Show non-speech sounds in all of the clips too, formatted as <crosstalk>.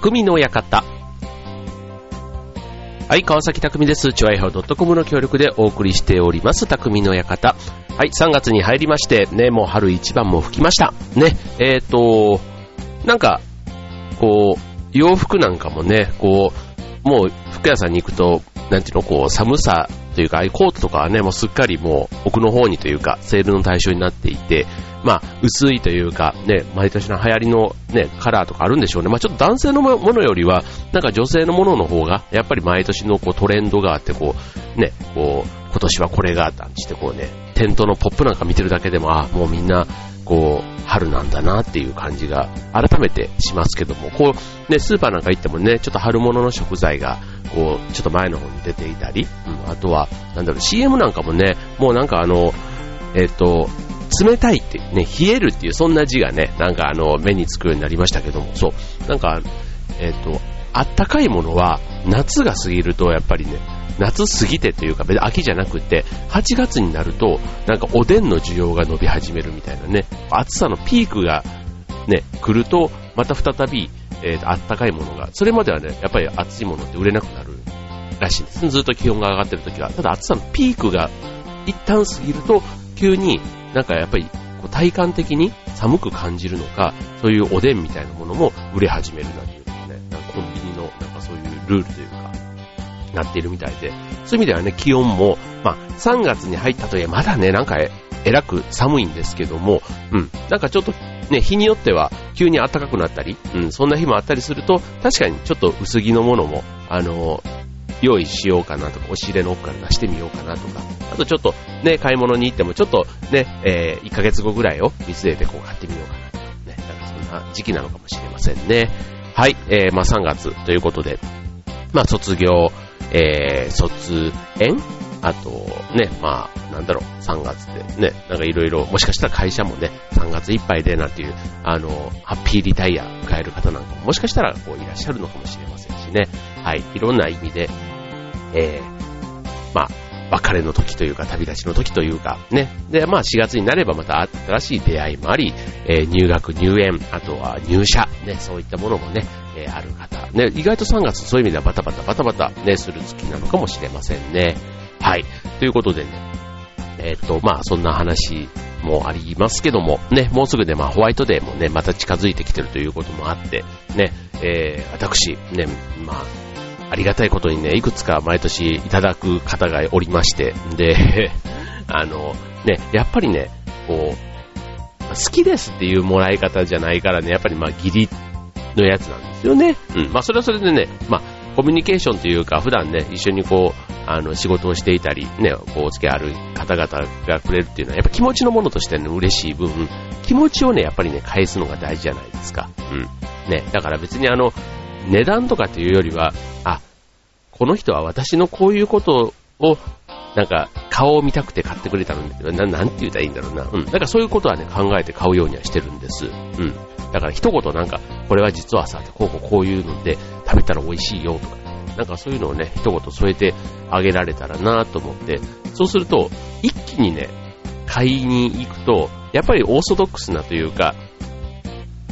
匠の館。はい、川崎匠です。チュアイハウ .com の協力でお送りしております、匠の館。はい、3月に入りまして、ね、もう春一番も吹きました。ね、えっ、ー、と、なんか、こう、洋服なんかもね、こう、もう服屋さんに行くと、なんていうの、こう、寒さというか、ああいうコートとかはね、もうすっかりもう奥の方にというか、セールの対象になっていて、まあ、薄いというか、ね、毎年の流行りのね、カラーとかあるんでしょうね。まあ、ちょっと男性のものよりは、なんか女性のものの方が、やっぱり毎年のこうトレンドがあって、こう、ね、こう、今年はこれが、なんしてこうね、テントのポップなんか見てるだけでも、あ、もうみんな、こう、春なんだなっていう感じが改めてしますけども、こう、ね、スーパーなんか行ってもね、ちょっと春物の食材が、こう、ちょっと前の方に出ていたり、うん、あとは、なんだろう、CM なんかもね、もうなんかあの、えっ、と、冷たいってね、冷えるっていうそんな字がね、なんかあの、目につくようになりましたけども、そう、なんか、えっ、ー、と、あったかいものは、夏が過ぎるとやっぱりね、夏過ぎてというか、別に秋じゃなくて、8月になると、なんかおでんの需要が伸び始めるみたいなね、暑さのピークがね、来ると、また再び、えー、あったかいものが、それまではね、やっぱり暑いものって売れなくなるらしいんです。ずっと気温が上がってる時は。ただ暑さのピークが一旦過ぎると、急になんかやっぱりこう体感的に寒く感じるのか、そういうおでんみたいなものも売れ始めるなんていうね、なんかコンビニのなんかそういうルールというか、なっているみたいで、そういう意味ではね、気温も、まあ、3月に入ったといえ、まだね、なんか、えらく寒いんですけども、うん、なんかちょっとね、日によっては急に暖かくなったり、うん、そんな日もあったりすると、確かにちょっと薄着のものも、あの用意しようかなとか、押し入れの奥から出してみようかなとか、あとちょっとね、買い物に行ってもちょっとね、えー、1ヶ月後ぐらいを見据えてこう買ってみようかなとかね、なんかそんな時期なのかもしれませんね。はい、えー、まあ3月ということで、まあ卒業、えー、卒園？あと、ね、まあ、なんだろう、3月でね、なんかいろいろ、もしかしたら会社もね、3月いっぱいでなんていう、あの、ハッピーリタイア迎える方なんかも、もしかしたらこういらっしゃるのかもしれませんしね、はい、いろんな意味で、えー、まあ、別れの時というか、旅立ちの時というか、ね。で、まあ4月になればまた新しい出会いもあり、えー、入学、入園、あとは入社、ね、そういったものもね、えー、ある方、ね、意外と3月そういう意味ではバタバタバタバタね、する月なのかもしれませんね。はい。ということでね、えっ、と、まあそんな話もありますけども、ね、もうすぐでまあホワイトデーもね、また近づいてきてるということもあって、ね、えー、私、ね、まあ、ありがたいことにね、いくつか毎年いただく方がおりまして、で、<laughs> あの、ね、やっぱりね、こう、好きですっていうもらい方じゃないからね、やっぱりまあ義理のやつなんですよね。うん。まあそれはそれでね、まあコミュニケーションというか、普段ね、一緒にこう、あの、仕事をしていたり、ね、こう、お付き合いある方々がくれるっていうのは、やっぱ気持ちのものとしてね、嬉しい分、気持ちをね、やっぱりね、返すのが大事じゃないですか。うん。ね、だから別にあの、値段とかっていうよりは、あ、この人は私のこういうことを、なんか、顔を見たくて買ってくれたのに、ななんて言ったらいいんだろうな。うん。だからそういうことはね、考えて買うようにはしてるんです。うん。だから一言なんか、これは実はさ、こうこうこういうので食べたら美味しいよとか、なんかそういうのをね、一言添えてあげられたらなと思って、そうすると、一気にね、買いに行くと、やっぱりオーソドックスなというか、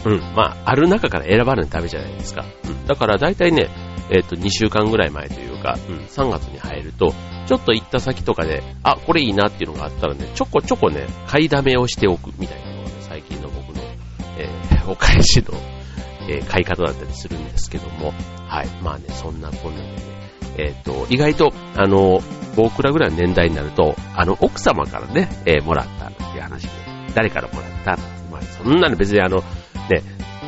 うん、まあ、ある中から選ばれるためじゃないですか。うん、だから大体ね、えっ、ー、と、2週間ぐらい前というか、うん、3月に入ると、ちょっと行った先とかで、あ、これいいなっていうのがあったらね、ちょこちょこね、買いだめをしておくみたいなのがね、最近の僕の、えー、<laughs> お返しの、えー、買い方だったりするんですけども、はい。まあね、そんなこんなでね、えっ、と、意外と、あの、僕らぐらいの年代になると、あの、奥様からね、え、もらったっていう話で、誰からもらったまあ、そんなの別にあの、ね、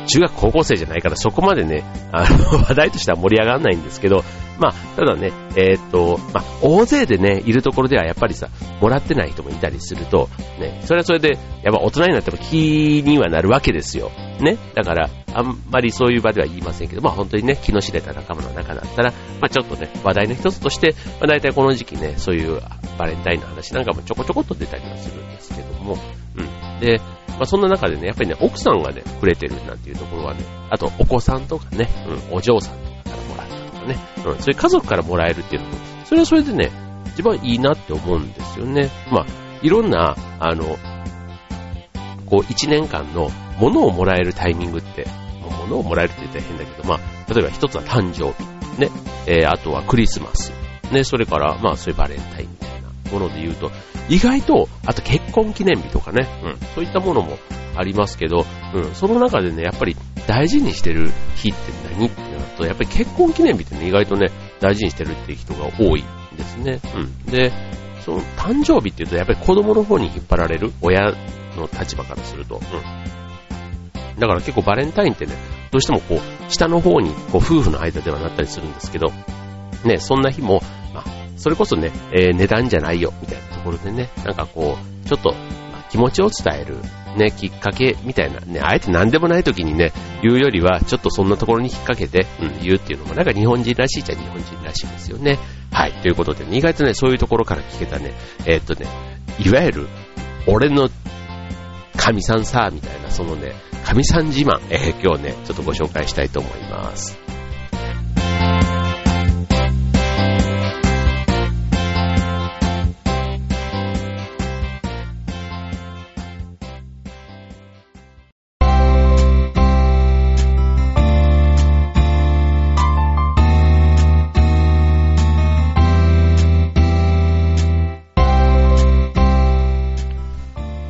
中学高校生じゃないからそこまでね、あの、<laughs> 話題としては盛り上がらないんですけど、まあ、ただね、えー、っと、まあ、大勢でね、いるところではやっぱりさ、もらってない人もいたりすると、ね、それはそれで、やっぱ大人になっても気にはなるわけですよ。ね。だから、あんまりそういう場では言いませんけど、まあ本当にね、気の知れた仲間の中だったら、まあちょっとね、話題の一つとして、まあ大体この時期ね、そういうバレンタインの話なんかもちょこちょこっと出たりはするんですけども、うん。で、まあ、そんな中でね、やっぱりね、奥さんがね、くれてるなんていうところはね、あとお子さんとかね、うん、お嬢さんとかからもらったとかね、うん、そういう家族からもらえるっていうのも、それはそれでね、一番いいなって思うんですよね。まあ、いろんな、あの、こう、一年間の物をもらえるタイミングって、物をもらえるって言ったら変だけど、まあ、例えば一つは誕生日、ね、えー、あとはクリスマス、ね、それから、まあ、そういうバレンタインみたいなもので言うと、意外と、あと結婚記念日とかね、うん、そういったものもありますけど、うん、その中でね、やっぱり大事にしてる日って何ってなると、やっぱり結婚記念日ってね、意外とね、大事にしてるっていう人が多いんですね。うん。で、その誕生日っていうと、やっぱり子供の方に引っ張られる、親の立場からすると、うん。だから結構バレンタインってね、どうしてもこう、下の方に、こう、夫婦の間ではなったりするんですけど、ね、そんな日も、それこそね、えー、値段じゃないよ、みたいなところでね、なんかこう、ちょっと、気持ちを伝える、ね、きっかけみたいな、ね、あえて何でもない時にね、言うよりは、ちょっとそんなところに引っ掛けて、うん、言うっていうのも、なんか日本人らしいじゃ日本人らしいですよね。はい、ということで、ね、意外とね、そういうところから聞けたね、えー、っとね、いわゆる、俺の神さんさ、みたいな、そのね、神さん自慢、えー、今日ね、ちょっとご紹介したいと思います。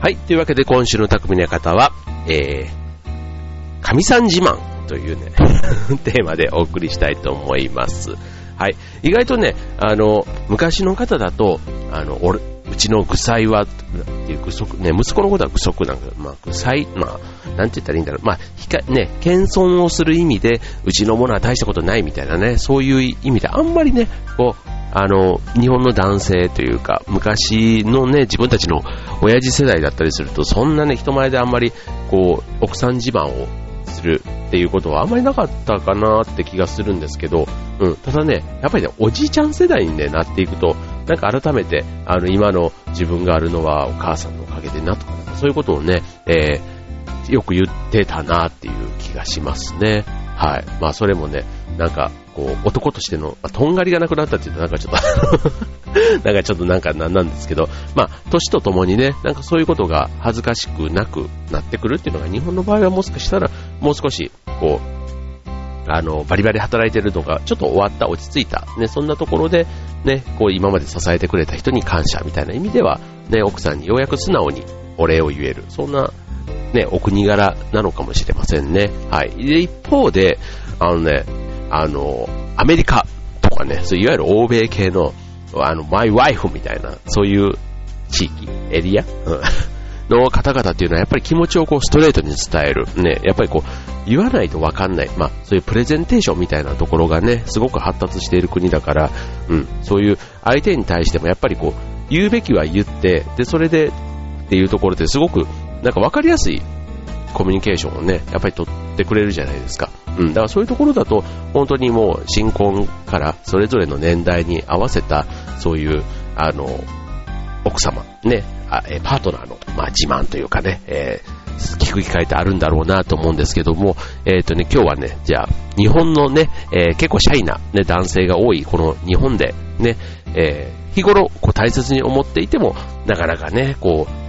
はい。というわけで今週の匠の方は、えー、神さん自慢というね、<laughs> テーマでお送りしたいと思います。はい。意外とね、あの、昔の方だと、あの、俺、うちの具材は、っていう具足、ね、息子のことは具足なんだけど、まあ、具材、まあ、なんて言ったらいいんだろう。まあ、ひか、ね、謙遜をする意味で、うちのものは大したことないみたいなね、そういう意味で、あんまりね、こう、あの、日本の男性というか、昔のね、自分たちの親父世代だったりすると、そんなね、人前であんまり、こう、奥さん自慢をするっていうことはあんまりなかったかなって気がするんですけど、うん、ただね、やっぱりね、おじいちゃん世代に、ね、なっていくと、なんか改めて、あの、今の自分があるのはお母さんのおかげでなとか、そういうことをね、えー、よく言ってたなっていう気がしますね。はい。まあ、それもね、なんか、こう、男としての、まあ、とんがりがなくなったって言うとなんかちょっと <laughs> なんかちょっとなんかなんなんですけど、まあ、年とともにね、なんかそういうことが恥ずかしくなくなってくるっていうのが、日本の場合はもしかしたら、もう少し、こう、あの、バリバリ働いてるのが、ちょっと終わった、落ち着いた、ね、そんなところで、ね、こう、今まで支えてくれた人に感謝みたいな意味では、ね、奥さんにようやく素直にお礼を言える、そんな、ね、お国柄なのかもしれませんね。はい。で、一方で、あのね、あの、アメリカとかね、そういわゆる欧米系の、あの、マイワイフみたいな、そういう地域、エリア、<laughs> の方々っていうのはやっぱり気持ちをこうストレートに伝える。ね、やっぱりこう、言わないとわかんない。まあ、そういうプレゼンテーションみたいなところがね、すごく発達している国だから、うん、そういう相手に対してもやっぱりこう、言うべきは言って、で、それでっていうところですごく、なんかわかりやすいコミュニケーションをね、やっぱり取ってくれるじゃないですか。うん、だからそういうところだと、本当にもう新婚からそれぞれの年代に合わせた、そういう、あの、奥様、ね、あえパートナーの、まあ、自慢というかね、えー、聞く機会ってあるんだろうなと思うんですけども、えっ、ー、とね、今日はね、じゃあ、日本のね、えー、結構シャイな、ね、男性が多い、この日本で、ね、えー、日頃、こう大切に思っていても、なかなかね、こう、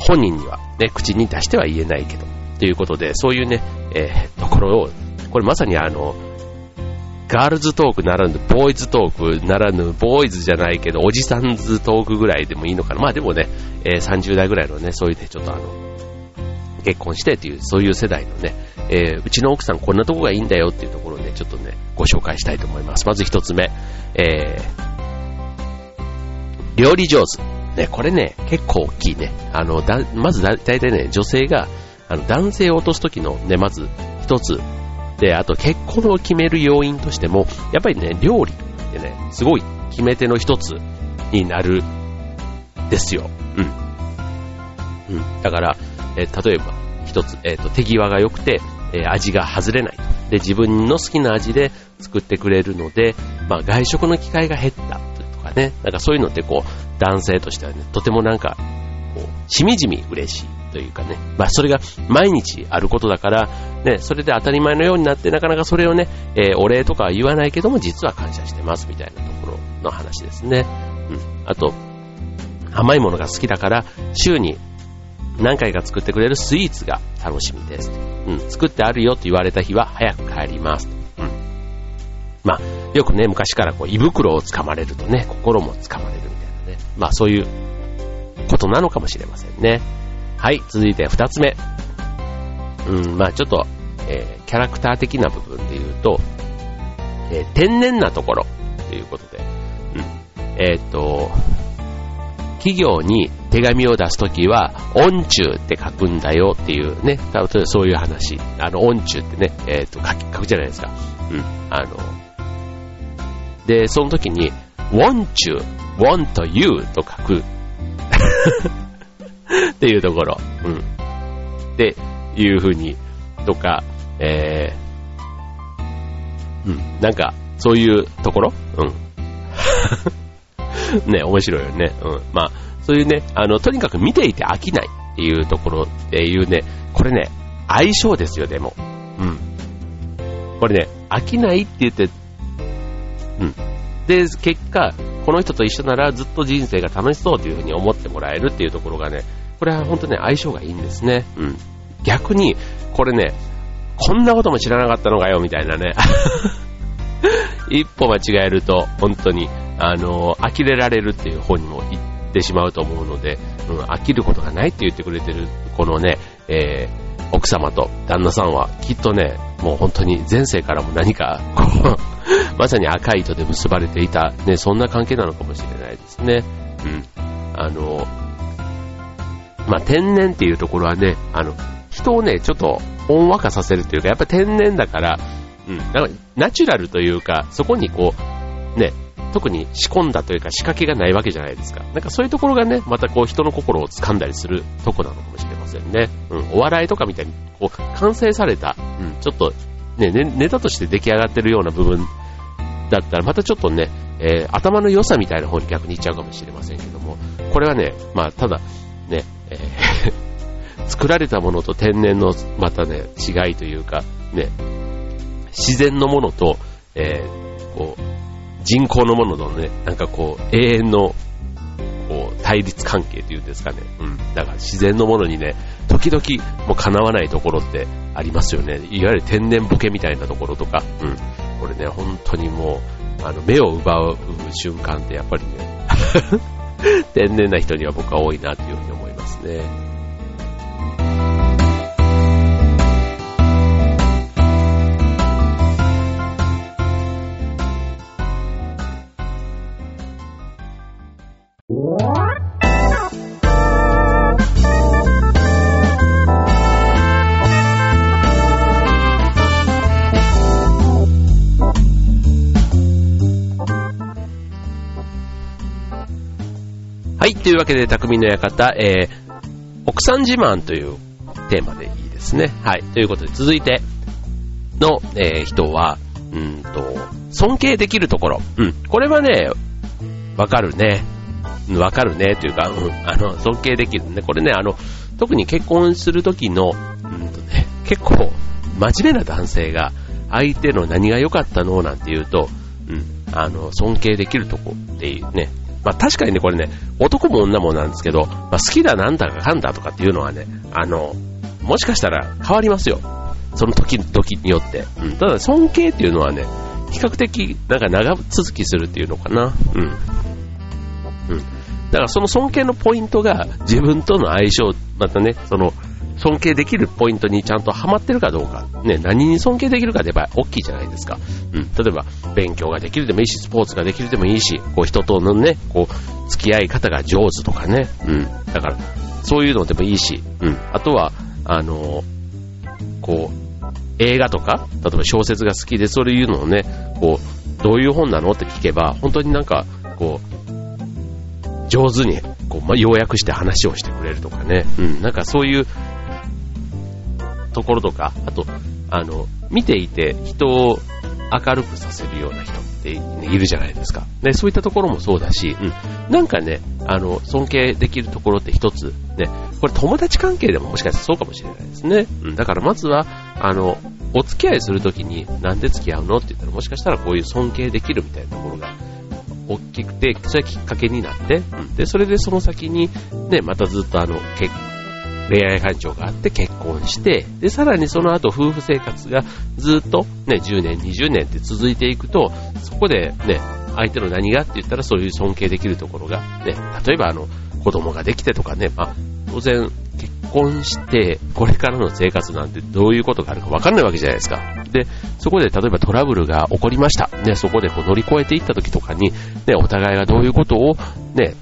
本人にはね、口に出しては言えないけど、ということで、そういうね、えー、ところを、これまさにあの、ガールズトークならぬ、ボーイズトークならぬ、ボーイズじゃないけど、おじさんズトークぐらいでもいいのかな。まあでもね、えー、30代ぐらいのね、そういうね、ちょっとあの、結婚してっていう、そういう世代のね、えー、うちの奥さんこんなとこがいいんだよっていうところをね、ちょっとね、ご紹介したいと思います。まず一つ目、えー、料理上手。ね、これね、結構大きいね。あの、だ、まずだ、だいたいね、女性が、あの、男性を落とすときのね、まず一つ。で、あと結婚を決める要因としても、やっぱりね、料理ってね、すごい決め手の一つになる、ですよ。うん。うん。だから、え例えば、一つ、えっ、ー、と、手際が良くて、えー、味が外れない。で、自分の好きな味で作ってくれるので、まあ、外食の機会が減ったね、なんかそういうのってこう、男性としてはね、とてもなんか、こう、しみじみ嬉しいというかね、まあそれが毎日あることだから、ね、それで当たり前のようになって、なかなかそれをね、えー、お礼とかは言わないけども、実は感謝してますみたいなところの話ですね。うん。あと、甘いものが好きだから、週に何回か作ってくれるスイーツが楽しみです。うん、作ってあるよと言われた日は早く帰ります。まあ、よくね、昔からこう、胃袋をつかまれるとね、心もつかまれるみたいなね。まあ、そういうことなのかもしれませんね。はい、続いて二つ目。うん、まあちょっと、えー、キャラクター的な部分で言うと、えー、天然なところということで、うん、えっ、と、企業に手紙を出すときは、音中って書くんだよっていうね、そういう話。あの、音中ってね、えっ、と書き、書くじゃないですか。うん。あの、で、その時に、want you, want you と書く <laughs> っていうところ。うん。っていう風に、とか、えー、うん、なんか、そういうところ？うん。<laughs> ね、面白いよね。うん。まあ、そういうね、あの、とにかく見ていて飽きないっていうところっていうね、これね、相性ですよ、でも。うん。これね、飽きないって言って、うん。で、結果、この人と一緒ならずっと人生が楽しそうというふうに思ってもらえるっていうところがね、これは本当ね、相性がいいんですね。うん。逆に、これね、こんなことも知らなかったのかよ、みたいなね。<laughs> 一歩間違えると、本当に、あの、呆れられるっていう方にも行ってしまうと思うので、うん、飽きることがないって言ってくれてる、このね、えー、奥様と旦那さんは、きっとね、もう本当に前世からも何か、こう、まさに赤い糸で結ばれていた、ね、そんな関係なのかもしれないですね。うん。あの、まあ、天然っていうところはね、あの、人をね、ちょっと温和化させるというか、やっぱ天然だから、うん、なんかナチュラルというか、そこにこう、ね、特に仕込んだというか仕掛けがないわけじゃないですか。なんかそういうところがね、またこう人の心を掴んだりするとこなのかもしれませんね。うん、お笑いとかみたいに、こう、完成された、うん、ちょっと、ね、ネタとして出来上がってるような部分だったら、またちょっとね、えー、頭の良さみたいな方に逆に行っちゃうかもしれませんけども、これはね、まあ、ただ、ね、えー <laughs> 作られたものと天然のまたね、違いというか、ね、自然のものと、えー、こう、人工のもののね、なんかこう、永遠の、こう、対立関係っていうんですかね。うん。だから自然のものにね、時々もう叶わないところってありますよね。いわゆる天然ボケみたいなところとか。うん。これね、本当にもう、あの、目を奪う瞬間ってやっぱりね、<laughs> 天然な人には僕は多いなっていうふうに思いますね。というわけで、匠の館、えー、奥さん自慢というテーマでいいですね。はい、ということで、続いての、えー、人は、うんと、尊敬できるところ。うん、これはね、わかるね。わかるね、というか、うん、あの、尊敬できるね。これね、あの、特に結婚するときの、うんとね、<laughs> 結構、真面目な男性が、相手の何が良かったのなんて言うと、うん、あの、尊敬できるとこっていうね、まあ確かにね、これね、男も女もなんですけど、まあ好きだなんだかかんだとかっていうのはね、あの、もしかしたら変わりますよ。その時、時によって。うん。ただ尊敬っていうのはね、比較的、なんか長続きするっていうのかな。うん。うん。だからその尊敬のポイントが自分との相性、またね、その、尊敬できるポイントにちゃんとハマってるかどうか、ね、何に尊敬できるかで言えば大きいじゃないですか。うん、例えば、勉強ができるでもいいし、スポーツができるでもいいし、こう人とのね、こう、付き合い方が上手とかね、うん、だから、そういうのでもいいし、うん、あとは、あの、こう、映画とか、例えば小説が好きで、そういうのをね、こう、どういう本なのって聞けば、本当になんか、こう、上手に、こう、まあ、要約して話をしてくれるとかね、うん、なんかそういうところとか、あと、あの、見ていて人を明るくさせるような人って、いるじゃないですか。ね、そういったところもそうだし、うん。なんかね、あの、尊敬できるところって一つ、ね、これ友達関係でももしかしたらそうかもしれないですね。うん。だからまずは、あの、お付き合いするときに、なんで付き合うのって言ったら、もしかしたらこういう尊敬できるみたいなところが、大きくて、それがきっかけになって、うん。で、それでその先に、ね、またずっとあの、結恋愛感情があって結婚して、で、さらにその後夫婦生活がずっとね、10年、20年って続いていくと、そこでね、相手の何がって言ったらそういう尊敬できるところが、ね、例えばあの、子供ができてとかね、まあ、当然結婚して、これからの生活なんてどういうことがあるかわかんないわけじゃないですか。で、そこで例えばトラブルが起こりました。ね、そこでこう乗り越えていった時とかに、ね、お互いがどういうことを、ね、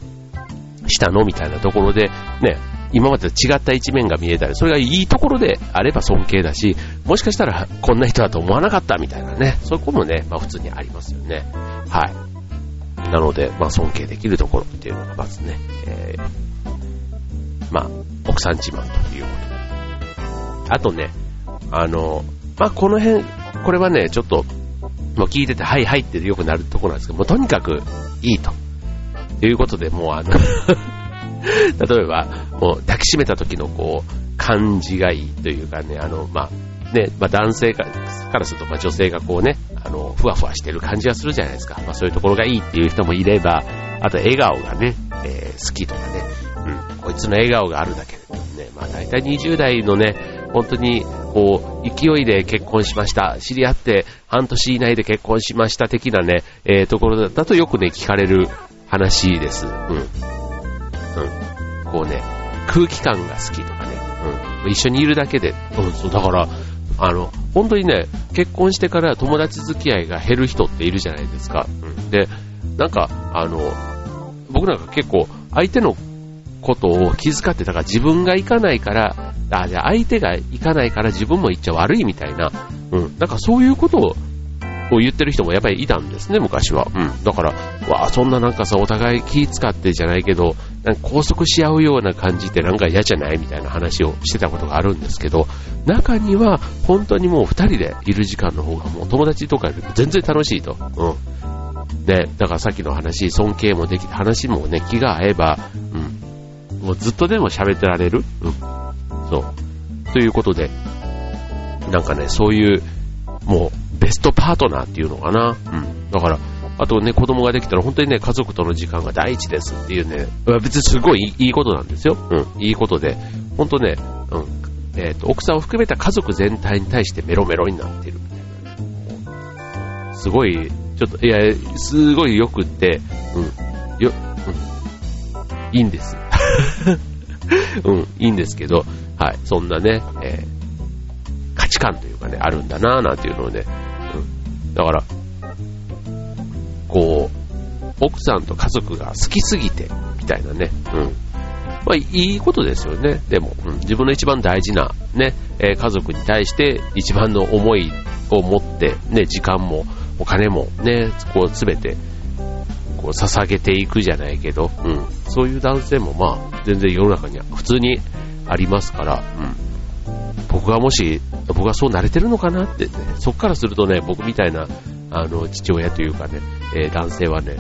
したの？みたいなところで、ね、今までと違った一面が見えたり、それがいいところであれば尊敬だし、もしかしたらこんな人だと思わなかったみたいなね、そういうこともね、まあ普通にありますよね。はい。なので、まあ尊敬できるところっていうのがまずね、えー、まあ、奥さん自慢ということ。あとね、あの、まあ、この辺、これはね、ちょっと、もう聞いてて、はいはいってよくなるところなんですけど、もうとにかくいいと。いうことで、もうあの例えば、もう抱きしめた時のこう、感じがいいというかね、あの、まあ、ね、まあ男性からすると、まあ女性がこうね、あの、ふわふわしてる感じがするじゃないですか。まあそういうところがいいっていう人もいれば、あと笑顔がね、えー、好きとかね、うん、こいつの笑顔があるだけでね、まあ大体20代のね、本当に、こう、勢いで結婚しました、知り合って半年以内で結婚しました的なね、えー、ところだとよくね、聞かれる話です。うん。こうね、空気感が好きとかね、うん。一緒にいるだけで、うん、そう、だから、あの、本当にね、結婚してから友達付き合いが減る人っているじゃないですか。うん。で、なんか、あの、僕なんか結構、相手のことを気遣ってたから自分が行かないから、あ、じゃ相手が行かないから自分も行っちゃ悪いみたいな、うん。なんかそういうことをを言ってる人もやっぱりいたんですね、昔は。うん。だから、わあ、そんななんかさ、お互い気使ってじゃないけど、なんか拘束し合うような感じってなんか嫌じゃないみたいな話をしてたことがあるんですけど、中には本当にもう二人でいる時間の方がもう友達とかよりも全然楽しいと。うん。で、だからさっきの話、尊敬もできて、話もね、気が合えば、うん。もうずっとでも喋ってられる。うん。そう。ということで、なんかね、そういう、もう、ベストパートナーっていうのかな。うん。だから、あとね、子供ができたら本当にね、家族との時間が第一ですっていうね、別にすごいいいことなんですよ。うん。いいことで、本当ね、うん。えっ、ー、と、奥さんを含めた家族全体に対してメロメロになってるみたいな。すごい、ちょっと、いや、すごい良くって、うん。よ、うん。いいんです。<laughs> うん、いいんですけど、はい、そんなね、えー、価値観というかね、あるんだなぁなんていうのをね、うんだから、こう、奥さんと家族が好きすぎて、みたいなね、うん。まあ、いいことですよね。でも、うん、自分の一番大事な、ね、え、家族に対して一番の思いを持って、ね、時間もお金もね、こうすべて、こう捧げていくじゃないけど、うん。そういう男性もまあ、全然世の中には普通にありますから、うん。僕がもし、僕がそう慣れてるのかなってね、そっからするとね、僕みたいな、あの、父親というかね、えー、男性はね、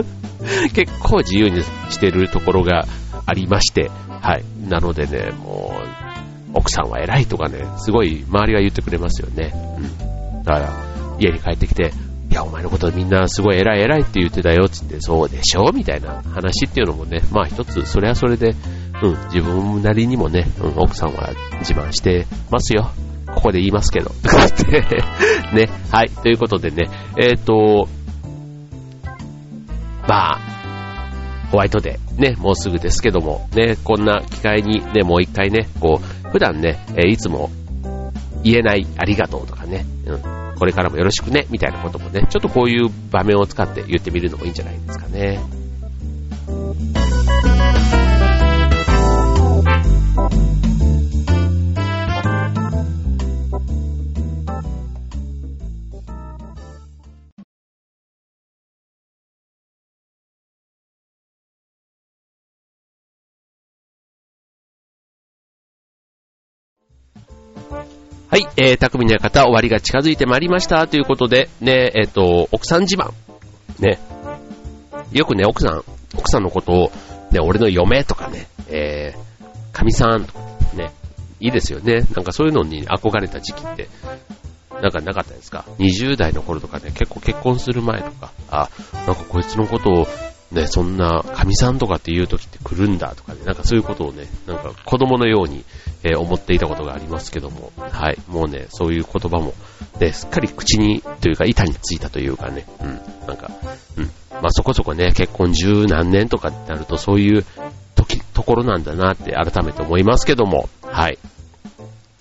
<laughs> 結構自由にしてるところがありまして、はい。なのでね、もう、奥さんは偉いとかね、すごい周りが言ってくれますよね。うん。だから、家に帰ってきて、いや、お前のことみんなすごい偉い偉いって言ってたよ、つって、そうでしょうみたいな話っていうのもね、まあ一つ、それはそれで、うん、自分なりにもね、うん、奥さんは自慢してますよ。ここで言いますけど。<laughs> ね、はい、ということでね、えっ、ー、と、まあ、ホワイトデー、ね、もうすぐですけども、ね、こんな機会にね、もう一回ね、こう、普段ね、えいつも言えないありがとうとかね、うん、これからもよろしくね、みたいなこともね、ちょっとこういう場面を使って言ってみるのもいいんじゃないですかね。はい、えー、匠の方、終わりが近づいてまいりました。ということで、ね、えっ、ー、と、奥さん自慢。ね。よくね、奥さん、奥さんのことを、ね、俺の嫁とかね、えー、神さんとかね、いいですよね。なんかそういうのに憧れた時期って、なんかなかったですか ?20 代の頃とかね、結構結婚する前とか、あ、なんかこいつのことを、ね、そんな、神さんとかって言う時って来るんだとかね、なんかそういうことをね、なんか子供のように、えー、思っていたことがありますけども、はい、もうね、そういう言葉も、ね、すっかり口に、というか板についたというかね、うん、なんか、うん、まあそこそこね、結婚十何年とかってなるとそういう時、ところなんだなって改めて思いますけども、はい。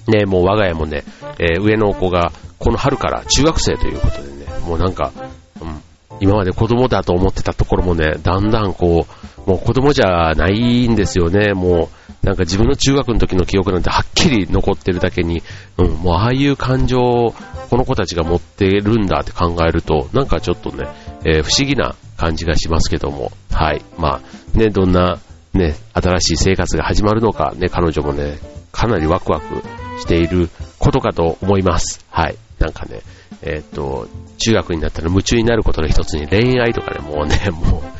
ね、もう我が家もね、えー、上の子がこの春から中学生ということでね、もうなんか、うん、今まで子供だと思ってたところもね、だんだんこう、もう子供じゃないんですよね、もう、なんか自分の中学の時の記憶なんてはっきり残ってるだけに、うん、もうああいう感情をこの子たちが持ってるんだって考えると、なんかちょっとね、えー、不思議な感じがしますけども、はい。まあ、ね、どんな、ね、新しい生活が始まるのか、ね、彼女もね、かなりワクワクしていることかと思います。はい。なんかね、えー、っと、中学になったら夢中になることの一つに恋愛とかね、もうね、もう、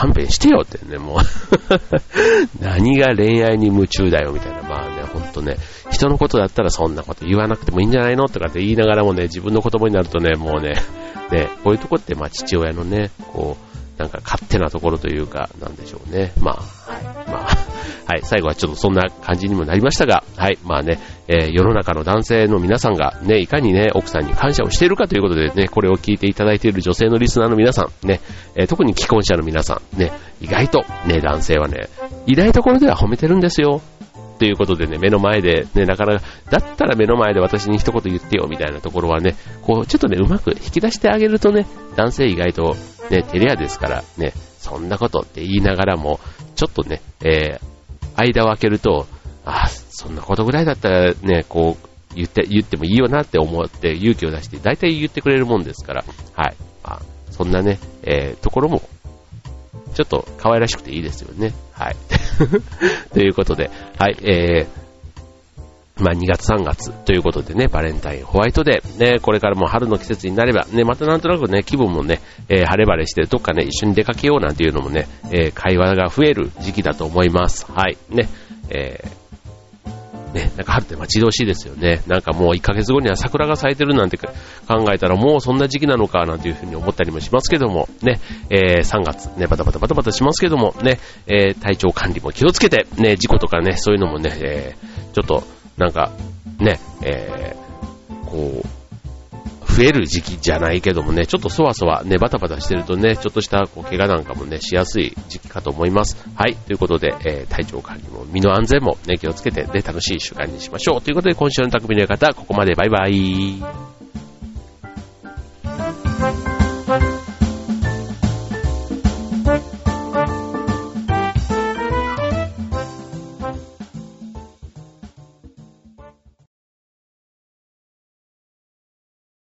勘弁してよってね、もう <laughs> 何が恋愛に夢中だよみたいな、まあね、ほんとね、人のことだったらそんなこと言わなくてもいいんじゃないのとかって言いながらもね、自分の子供になるとね、もうね、ね、こういうとこってまあ父親のね、こう、なんか勝手なところというか、なんでしょうね。まあ、はい。まあ、はい。最後はちょっとそんな感じにもなりましたが、はい。まあね、えー、世の中の男性の皆さんがね、いかにね、奥さんに感謝をしているかということでね、これを聞いていただいている女性のリスナーの皆さん、ね、えー、特に既婚者の皆さん、ね、意外とね、男性はね、いないところでは褒めてるんですよ。ということでね、目の前で、ね、なかなか、だったら目の前で私に一言言ってよ、みたいなところはね、こう、ちょっとね、うまく引き出してあげるとね、男性意外と、ね、テレアですから、ね、そんなことって言いながらも、ちょっとね、えー、間を空けると、あ、そんなことぐらいだったらね、こう、言って、言ってもいいよなって思って勇気を出して、大体言ってくれるもんですから、はい。まあ、そんなね、えー、ところも、ちょっと可愛らしくていいですよね。はい。<laughs> ということで、はい、えー、まあ、2月3月ということでね、バレンタイン、ホワイトデー、ね、これからも春の季節になれば、ね、またなんとなくね、気分もね、えー、晴れ晴れして、どっかね、一緒に出かけようなんていうのもね、えー、会話が増える時期だと思います。はい、ね、えー、ね、なんか春って待ち遠しいですよね。なんかもう1ヶ月後には桜が咲いてるなんて考えたらもうそんな時期なのかなんていうふうに思ったりもしますけども、ね、えー、3月、ね、バタバタバタバタしますけども、ね、えー、体調管理も気をつけて、ね、事故とかね、そういうのもね、えー、ちょっと、なんか、ね、えー、こう、増える時期じゃないけどもね、ちょっとそわそわ、ね、バタバタしてるとね、ちょっとしたこう怪我なんかもね、しやすい時期かと思います。はい、ということで、えー、体調管理も身の安全もね、気をつけて、ね、楽しい週間にしましょう。ということで、今週の匠の方、ここまでバイバイ。